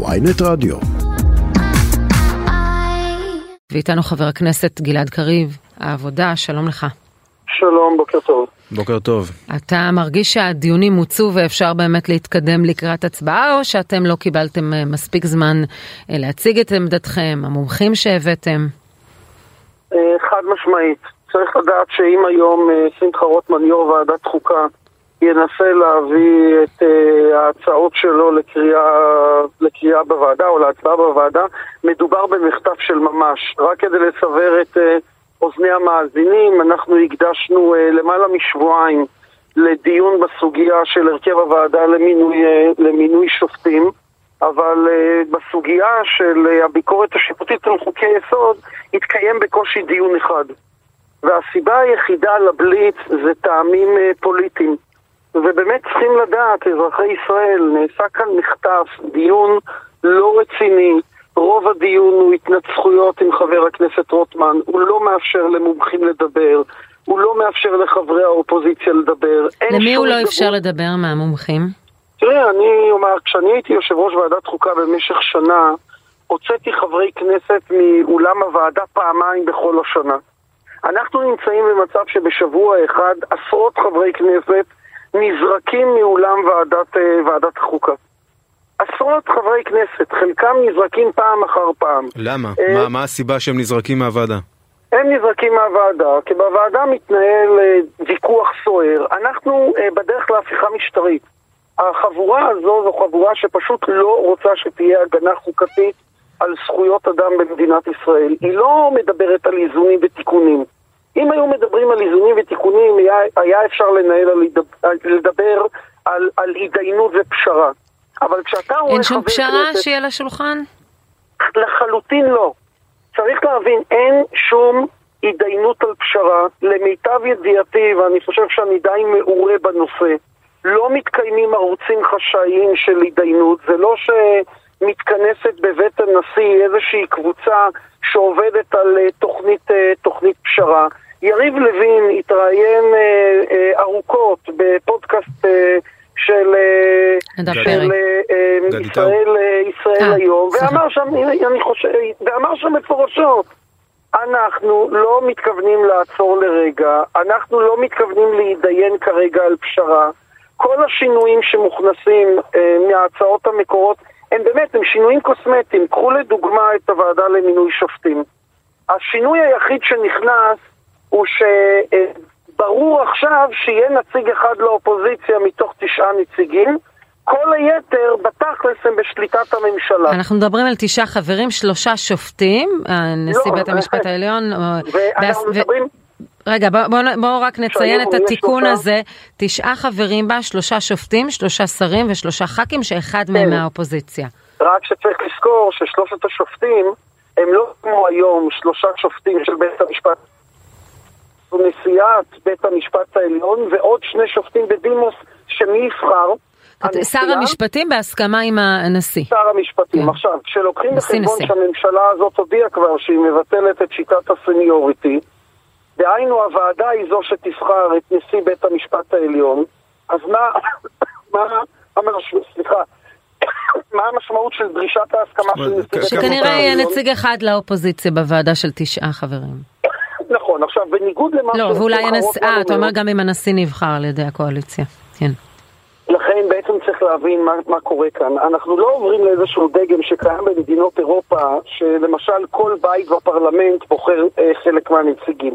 ויינט רדיו. ואיתנו חבר הכנסת גלעד קריב, העבודה, שלום לך. שלום, בוקר טוב. בוקר טוב. אתה מרגיש שהדיונים מוצו ואפשר באמת להתקדם לקראת הצבעה, או שאתם לא קיבלתם אה, מספיק זמן אה, להציג את עמדתכם, המומחים שהבאתם? אה, חד משמעית. צריך לדעת שאם היום שמחה רוטמן, יו"ר ועדת חוקה, ינסה להביא את uh, ההצעות שלו לקריאה, לקריאה בוועדה או להצבעה בוועדה, מדובר במחטף של ממש. רק כדי לסבר את uh, אוזני המאזינים, אנחנו הקדשנו uh, למעלה משבועיים לדיון בסוגיה של הרכב הוועדה למינוי, למינוי שופטים, אבל uh, בסוגיה של uh, הביקורת השיפוטית על חוקי יסוד התקיים בקושי דיון אחד. והסיבה היחידה לבליץ זה טעמים uh, פוליטיים. ובאמת צריכים לדעת, אזרחי ישראל, נעשה כאן מחטף, דיון לא רציני, רוב הדיון הוא התנצחויות עם חבר הכנסת רוטמן, הוא לא מאפשר למומחים לדבר, הוא לא מאפשר לחברי האופוזיציה לדבר. למי הוא לא דבר... אפשר לדבר מהמומחים? תראה, אני אומר, כשאני הייתי יושב ראש ועדת חוקה במשך שנה, הוצאתי חברי כנסת מאולם הוועדה פעמיים בכל השנה. אנחנו נמצאים במצב שבשבוע אחד עשרות חברי כנסת נזרקים מאולם ועדת, אה, ועדת החוקה. עשרות חברי כנסת, חלקם נזרקים פעם אחר פעם. למה? אה, מה, מה הסיבה שהם נזרקים מהוועדה? הם נזרקים מהוועדה, כי בוועדה מתנהל אה, ויכוח סוער. אנחנו בדרך להפיכה משטרית. החבורה הזו זו חבורה שפשוט לא רוצה שתהיה הגנה חוקתית על זכויות אדם במדינת ישראל. היא לא מדברת על איזונים ותיקונים. אם היו מדברים על איזונים ותיקונים, היה, היה אפשר לנהל, על, לדבר על, על התדיינות ופשרה. אבל כשאתה רואה אין שום פשרה כנסת, שיהיה לשולחן? לחלוטין לא. צריך להבין, אין שום התדיינות על פשרה. למיטב ידיעתי, ואני חושב שאני די מעורה בנושא, לא מתקיימים ערוצים חשאיים של התדיינות. זה לא שמתכנסת בבית הנשיא איזושהי קבוצה שעובדת על אה, תוכנית, אה, תוכנית פשרה. יריב לוין התראיין אה, אה, ארוכות בפודקאסט אה, של, אה, של אה, ישראל, אה, ישראל היום, ואמר שם, אני חושב, ואמר שם מפורשות, אנחנו לא מתכוונים לעצור לרגע, אנחנו לא מתכוונים להתדיין כרגע על פשרה. כל השינויים שמוכנסים אה, מההצעות המקורות הם באמת, הם שינויים קוסמטיים. קחו לדוגמה את הוועדה למינוי שופטים. השינוי היחיד שנכנס הוא שברור עכשיו שיהיה נציג אחד לאופוזיציה מתוך תשעה נציגים. כל היתר בתכלס הם בשליטת הממשלה. אנחנו מדברים על תשעה חברים, שלושה שופטים, נשיא לא, בית המשפט העליון. ואנחנו מדברים... רגע, בואו בוא, בוא רק נציין את התיקון. הזה. תשעה חברים בה, שלושה שופטים, שלושה שרים ושלושה ח"כים, שאחד כן. מהם מהאופוזיציה. רק שצריך לזכור ששלושת השופטים הם לא כמו היום שלושה שופטים של בית המשפט נשיאת בית המשפט העליון ועוד שני שופטים בדימוס שמי יבחר? שר המשפטים בהסכמה עם הנשיא. שר המשפטים. כן. עכשיו, כשלוקחים בחשבון שהממשלה הזאת הודיעה כבר שהיא מבטלת את שיטת הסניוריטי, דהיינו הוועדה היא זו שתבחר את נשיא בית המשפט העליון, אז מה, מה, מה, סליחה, מה המשמעות של דרישת ההסכמה של נשיא בית המשפט העליון? שכנראה יהיה נציג אחד לאופוזיציה בוועדה של תשעה חברים. נכון, עכשיו בניגוד למה לא, ואולי הנשיא, אה, אתה אומר גם אם הנשיא נבחר על ידי הקואליציה, כן. לכן בעצם צריך להבין מה, מה קורה כאן. אנחנו לא עוברים לאיזשהו דגם שקיים במדינות אירופה, שלמשל כל בית בפרלמנט בוחר אה, חלק מהנציגים.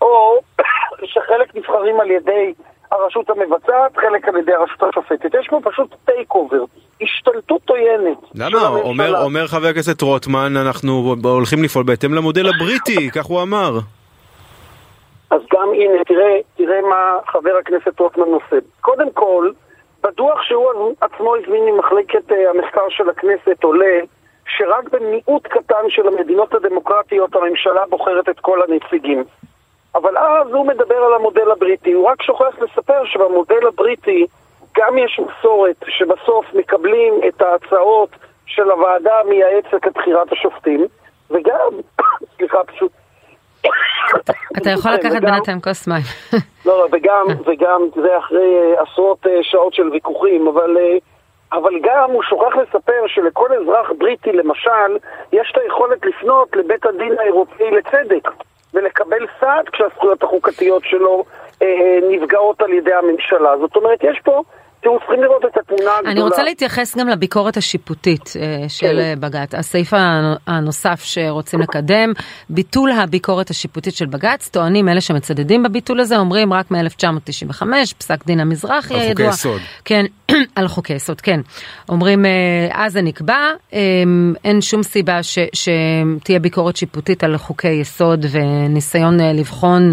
או שחלק נבחרים על ידי הרשות המבצעת, חלק על ידי הרשות השופטת. יש פה פשוט takeover, השתלטות עוינת. למה? אומר, אומר חבר הכנסת רוטמן, אנחנו הולכים לפעול בהתאם למודל הבריטי, כך הוא אמר. אז גם הנה, תראה, תראה מה חבר הכנסת רוטמן עושה. קודם כל, בדוח שהוא עצמו הזמין ממחלקת אה, המחקר של הכנסת עולה שרק במיעוט קטן של המדינות הדמוקרטיות הממשלה בוחרת את כל הנציגים. אבל אז הוא מדבר על המודל הבריטי, הוא רק שוכח לספר שבמודל הבריטי גם יש מסורת שבסוף מקבלים את ההצעות של הוועדה המייעצת לבחירת השופטים, וגם, סליחה, פשוט אתה יכול לקחת בינתיים כוס מים. לא, וגם, וגם, זה אחרי אה, עשרות אה, שעות של ויכוחים, אבל uh, אבל גם הוא שוכח לספר שלכל אזרח בריטי, למשל, יש את היכולת לפנות לבית הדין האירופאי לצדק ולקבל סעד כשהזכויות החוקתיות שלו אה, אה נפגעות על ידי הממשלה. זאת אומרת, יש פה תראו, צריכים לראות את התמונה הגדולה. אני רוצה להתייחס גם לביקורת השיפוטית אה, של כן. אה, בג"ץ. הסעיף הנוסף שרוצים לקדם, ביטול הביקורת השיפוטית של בג"ץ, טוענים אלה שמצדדים בביטול הזה, אומרים רק מ-1995, פסק דין המזרחי הידוע. על חוקי יסוד. כן, על חוקי יסוד, כן. אומרים, אה, אז זה נקבע, אין שום סיבה ש, שתהיה ביקורת שיפוטית על חוקי יסוד וניסיון לבחון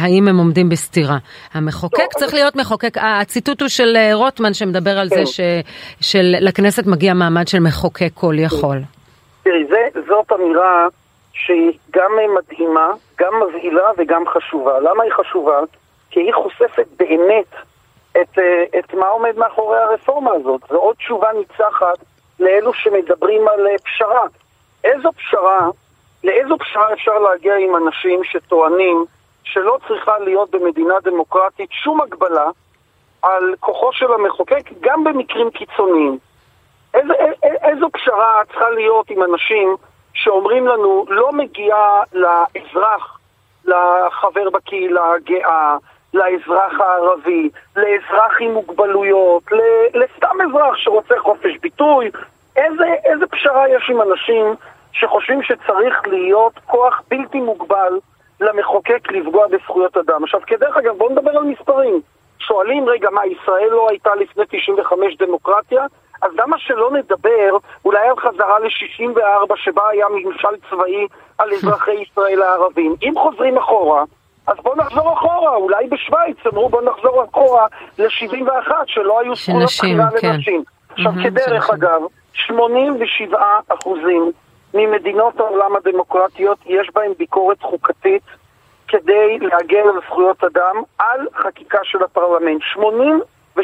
האם הם עומדים בסתירה. המחוקק לא, צריך להיות מחוקק, הציטוט הוא של רוטמן שמדבר על זה כן. שלכנסת מגיע מעמד של מחוקק כל יכול. תראי, זאת אמירה שהיא גם מדהימה, גם מבהילה וגם חשובה. למה היא חשובה? כי היא חושפת באמת את, אה, את מה עומד מאחורי הרפורמה הזאת. זו עוד תשובה ניצחת לאלו שמדברים על אה, פשרה. איזו פשרה, לאיזו פשרה אפשר להגיע עם אנשים שטוענים שלא צריכה להיות במדינה דמוקרטית שום הגבלה על כוחו של המחוקק גם במקרים קיצוניים. איזו, איזו פשרה צריכה להיות עם אנשים שאומרים לנו לא מגיע לאזרח, לחבר בקהילה הגאה, לאזרח הערבי, לאזרח עם מוגבלויות, לסתם אזרח שרוצה חופש ביטוי. איזה, איזה פשרה יש עם אנשים שחושבים שצריך להיות כוח בלתי מוגבל למחוקק לפגוע בזכויות אדם? עכשיו, כדרך אגב, בואו נדבר על מספרים. שואלים, רגע, מה, ישראל לא הייתה לפני 95 דמוקרטיה? אז למה שלא נדבר אולי על חזרה ל-64 שבה היה ממשל צבאי על אזרחי ישראל הערבים? אם חוזרים אחורה, אז בואו נחזור אחורה, אולי בשוויץ אמרו בואו נחזור אחורה ל-71 שלא היו זכויות בחירה כן. לנשים. עכשיו כדרך אגב, 87 אחוזים ממדינות העולם הדמוקרטיות יש בהן ביקורת חוקתית כדי להגן על זכויות אדם על חקיקה של הפרלמנט. 87%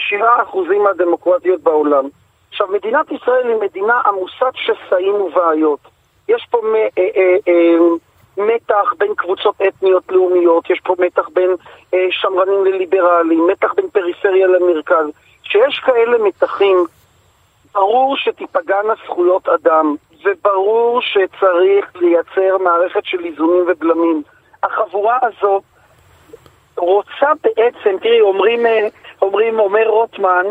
מהדמוקרטיות בעולם. עכשיו, מדינת ישראל היא מדינה עמוסת שסעים ובעיות. יש פה אה, אה, אה, מתח בין קבוצות אתניות לאומיות, יש פה מתח בין שמרנים לליברלים, מתח בין פריפריה למרכז. כשיש כאלה מתחים, ברור שתיפגענה זכויות אדם, וברור שצריך לייצר מערכת של איזונים ובלמים. החבורה הזו רוצה בעצם, תראי, אומרים, אה, אומרים אומר רוטמן,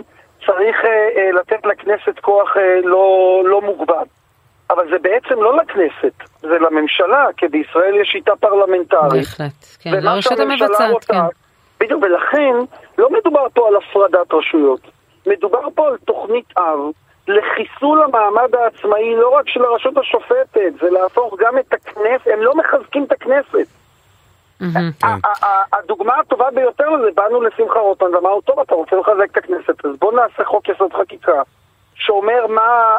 צריך אה, אה, לתת לכנסת כוח לא, לא מוגבל. אבל זה בעצם לא לכנסת, זה לממשלה, כי בישראל יש שיטה פרלמנטרית. בהחלט, כן, לרשות המבצעת, כן. בדיוק, ולכן לא מדובר פה על הפרדת רשויות, מדובר פה על תוכנית אב לחיסול המעמד העצמאי לא רק של הרשות השופטת, זה להפוך גם את הכנסת, הם לא מחזקים את הכנסת. הדוגמה הטובה ביותר לזה, באנו לשמחה רוטמן ואמרנו, טוב, אתה רוצה לחזק את הכנסת, אז בוא נעשה חוק יסוד חקיקה, שאומר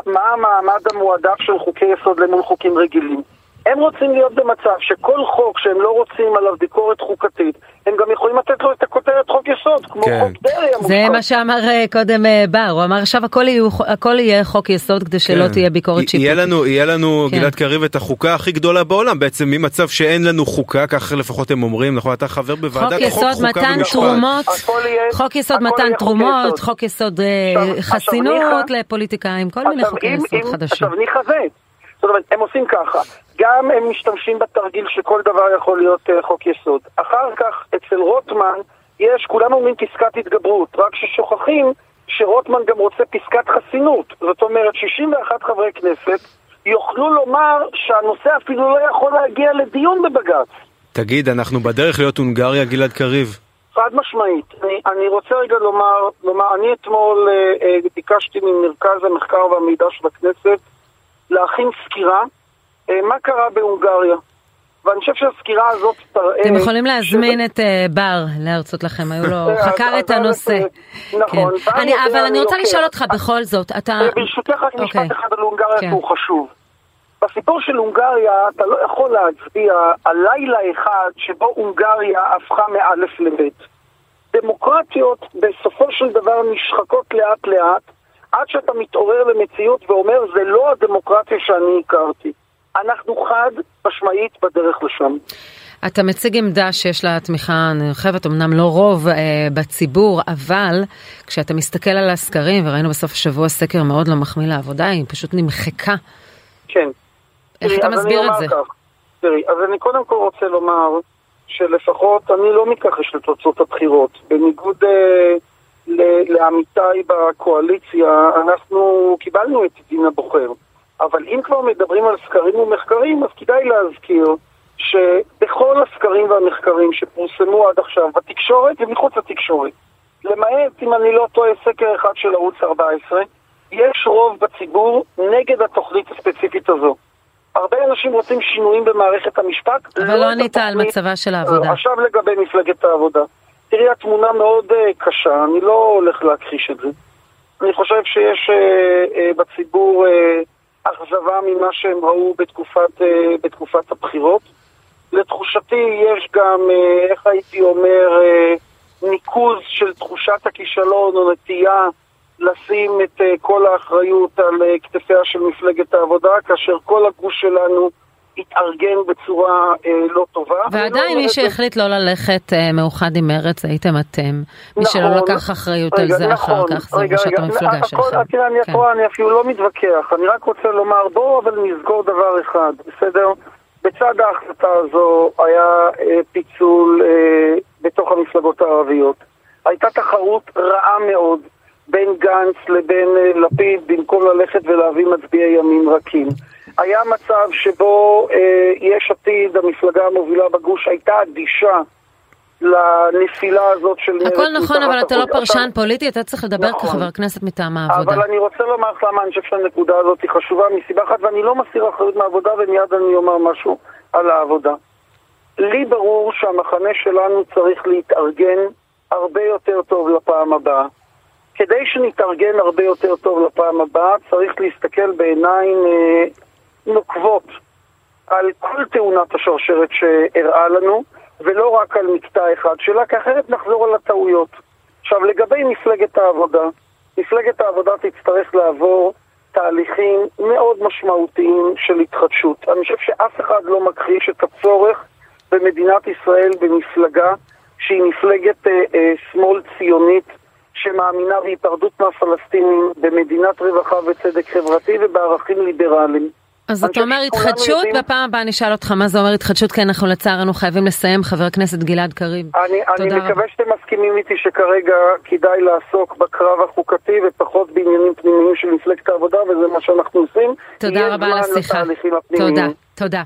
מה המעמד המועדף של חוקי יסוד למול חוקים רגילים. הם רוצים להיות במצב שכל חוק שהם לא רוצים עליו ביקורת חוקתית, הם גם יכולים לתת לו את הכותרת חוק יסוד, כמו כן. חוק דרעי. זה מה שאמר אה, קודם אה, בר, הוא אמר עכשיו הכל, יהיו, הכל יהיה חוק יסוד כדי שלא כן. תהיה ביקורת שיפוטית. יהיה לנו, יהיה לנו כן. גלעד קריב את החוקה הכי גדולה בעולם, בעצם ממצב שאין לנו חוקה, כך לפחות הם אומרים, נכון, אתה חבר בוועדת חוק, יסוד חוקה מתן תרומות, חוק יסוד מתן תרומות, חוק יסוד אה, חסינות לפוליטיקאים, כל מיני חוקי יסוד חדשים. עכשיו ניחא זה. זאת אומרת, הם עושים ככה, גם הם משתמשים בתרגיל שכל דבר יכול להיות uh, חוק יסוד. אחר כך, אצל רוטמן, יש, כולם אומרים פסקת התגברות, רק ששוכחים שרוטמן גם רוצה פסקת חסינות. זאת אומרת, 61 חברי כנסת יוכלו לומר שהנושא אפילו לא יכול להגיע לדיון בבג"ץ. תגיד, אנחנו בדרך להיות הונגריה, גלעד קריב? חד משמעית. אני, אני רוצה רגע לומר, לומר אני אתמול אה, אה, ביקשתי ממרכז המחקר והמידע של הכנסת להכין סקירה אה, מה קרה בהונגריה. ואני חושב שהסקירה הזאת תראה... אתם יכולים להזמין ש... את uh, בר להרצות לכם, היו לו, הוא חקר את הנושא. נכון. כן. אני, אבל אני רוצה לשאול אותך בכל זאת, אתה... ברשותך רק משפט אוקיי. אחד על הונגריה, כי כן. הוא חשוב. בסיפור של הונגריה אתה לא יכול להצביע על לילה אחד שבו הונגריה הפכה מאלף לבית. דמוקרטיות בסופו של דבר נשחקות לאט לאט, עד שאתה מתעורר למציאות ואומר, זה לא הדמוקרטיה שאני הכרתי. אנחנו חד משמעית בדרך לשם. אתה מציג עמדה שיש לה תמיכה נרחבת, אמנם לא רוב אה, בציבור, אבל כשאתה מסתכל על הסקרים, וראינו בסוף השבוע סקר מאוד לא מחמיא לעבודה, היא פשוט נמחקה. כן. איך תראי, אתה מסביר את זה? כך, תראי, אז אני קודם כל רוצה לומר שלפחות אני לא מתכחש לתוצאות הבחירות. בניגוד אה, לעמיתיי בקואליציה, אנחנו קיבלנו את דין הבוחר. אבל אם כבר מדברים על סקרים ומחקרים, אז כדאי להזכיר שבכל הסקרים והמחקרים שפורסמו עד עכשיו, בתקשורת ומחוץ לתקשורת, למעט, אם אני לא טועה, סקר אחד של ערוץ 14, יש רוב בציבור נגד התוכנית הספציפית הזו. הרבה אנשים רוצים שינויים במערכת המשפט. אבל לא את ענית על מצבה של העבודה. עכשיו לגבי מפלגת העבודה. תראי, התמונה מאוד uh, קשה, אני לא הולך להכחיש את זה. אני חושב שיש uh, uh, בציבור uh, אכזבה ממה שהם ראו בתקופת, uh, בתקופת הבחירות. לתחושתי יש גם, uh, איך הייתי אומר, uh, ניקוז של תחושת הכישלון או נטייה לשים את כל האחריות על כתפיה של מפלגת העבודה, כאשר כל הגוש שלנו התארגן בצורה uh, לא טובה. לא ועדיין מי את זה- שהחליט לא ללכת אה, מאוחד עם מרץ הייתם אתם. מי שלא נכון. לקח אחריות על רגע, זה אחר נכון. כך זה ראשת המפלגה שלכם. תראה, אני כן. פה, אני אפילו לא מתווכח, אני רק רוצה לומר, בואו אבל נזכור דבר אחד, בסדר? בצד ההחלטה הזו היה אה, פיצול אה, בתוך המפלגות הערביות. הייתה תחרות רעה מאוד בין גנץ לבין אה, לפיד במקום ללכת ולהביא מצביעי ימין רכים. היה מצב שבו אה, יש עתיד, המפלגה המובילה בגוש, הייתה אדישה לנפילה הזאת של מרצ הכל נכון, אבל אתה לא. פרשן פוליטי, אתה צריך לדבר נכון. כחבר כנסת מטעם העבודה. אבל אני רוצה לומר לך למה אני חושב שהנקודה הזאת היא חשובה מסיבה אחת, ואני לא מסיר אחריות מהעבודה, ומיד אני אומר משהו על העבודה. לי ברור שהמחנה שלנו צריך להתארגן הרבה יותר טוב לפעם הבאה. כדי שנתארגן הרבה יותר טוב לפעם הבאה, צריך להסתכל בעיניים אה, נוקבות על כל תאונת השרשרת שאירעה לנו, ולא רק על מקטע אחד שלה, כי אחרת נחזור על הטעויות. עכשיו, לגבי מפלגת העבודה, מפלגת העבודה תצטרך לעבור תהליכים מאוד משמעותיים של התחדשות. אני חושב שאף אחד לא מכחיש את הצורך במדינת ישראל במפלגה שהיא מפלגת אה, אה, שמאל ציונית שמאמינה בהיפרדות מהפלסטינים, במדינת רווחה וצדק חברתי ובערכים ליברליים. אז אתה אומר התחדשות, יודעים- בפעם הבאה נשאל אותך מה זה אומר התחדשות, כי אנחנו לצערנו חייבים לסיים, חבר הכנסת גלעד קריב. אני, אני. מקווה שאתם מסכימים איתי שכרגע כדאי לעסוק בקרב החוקתי ופחות בעניינים פנימיים של מפלגת העבודה, וזה מה שאנחנו עושים. תודה רבה על השיחה. תודה, תודה.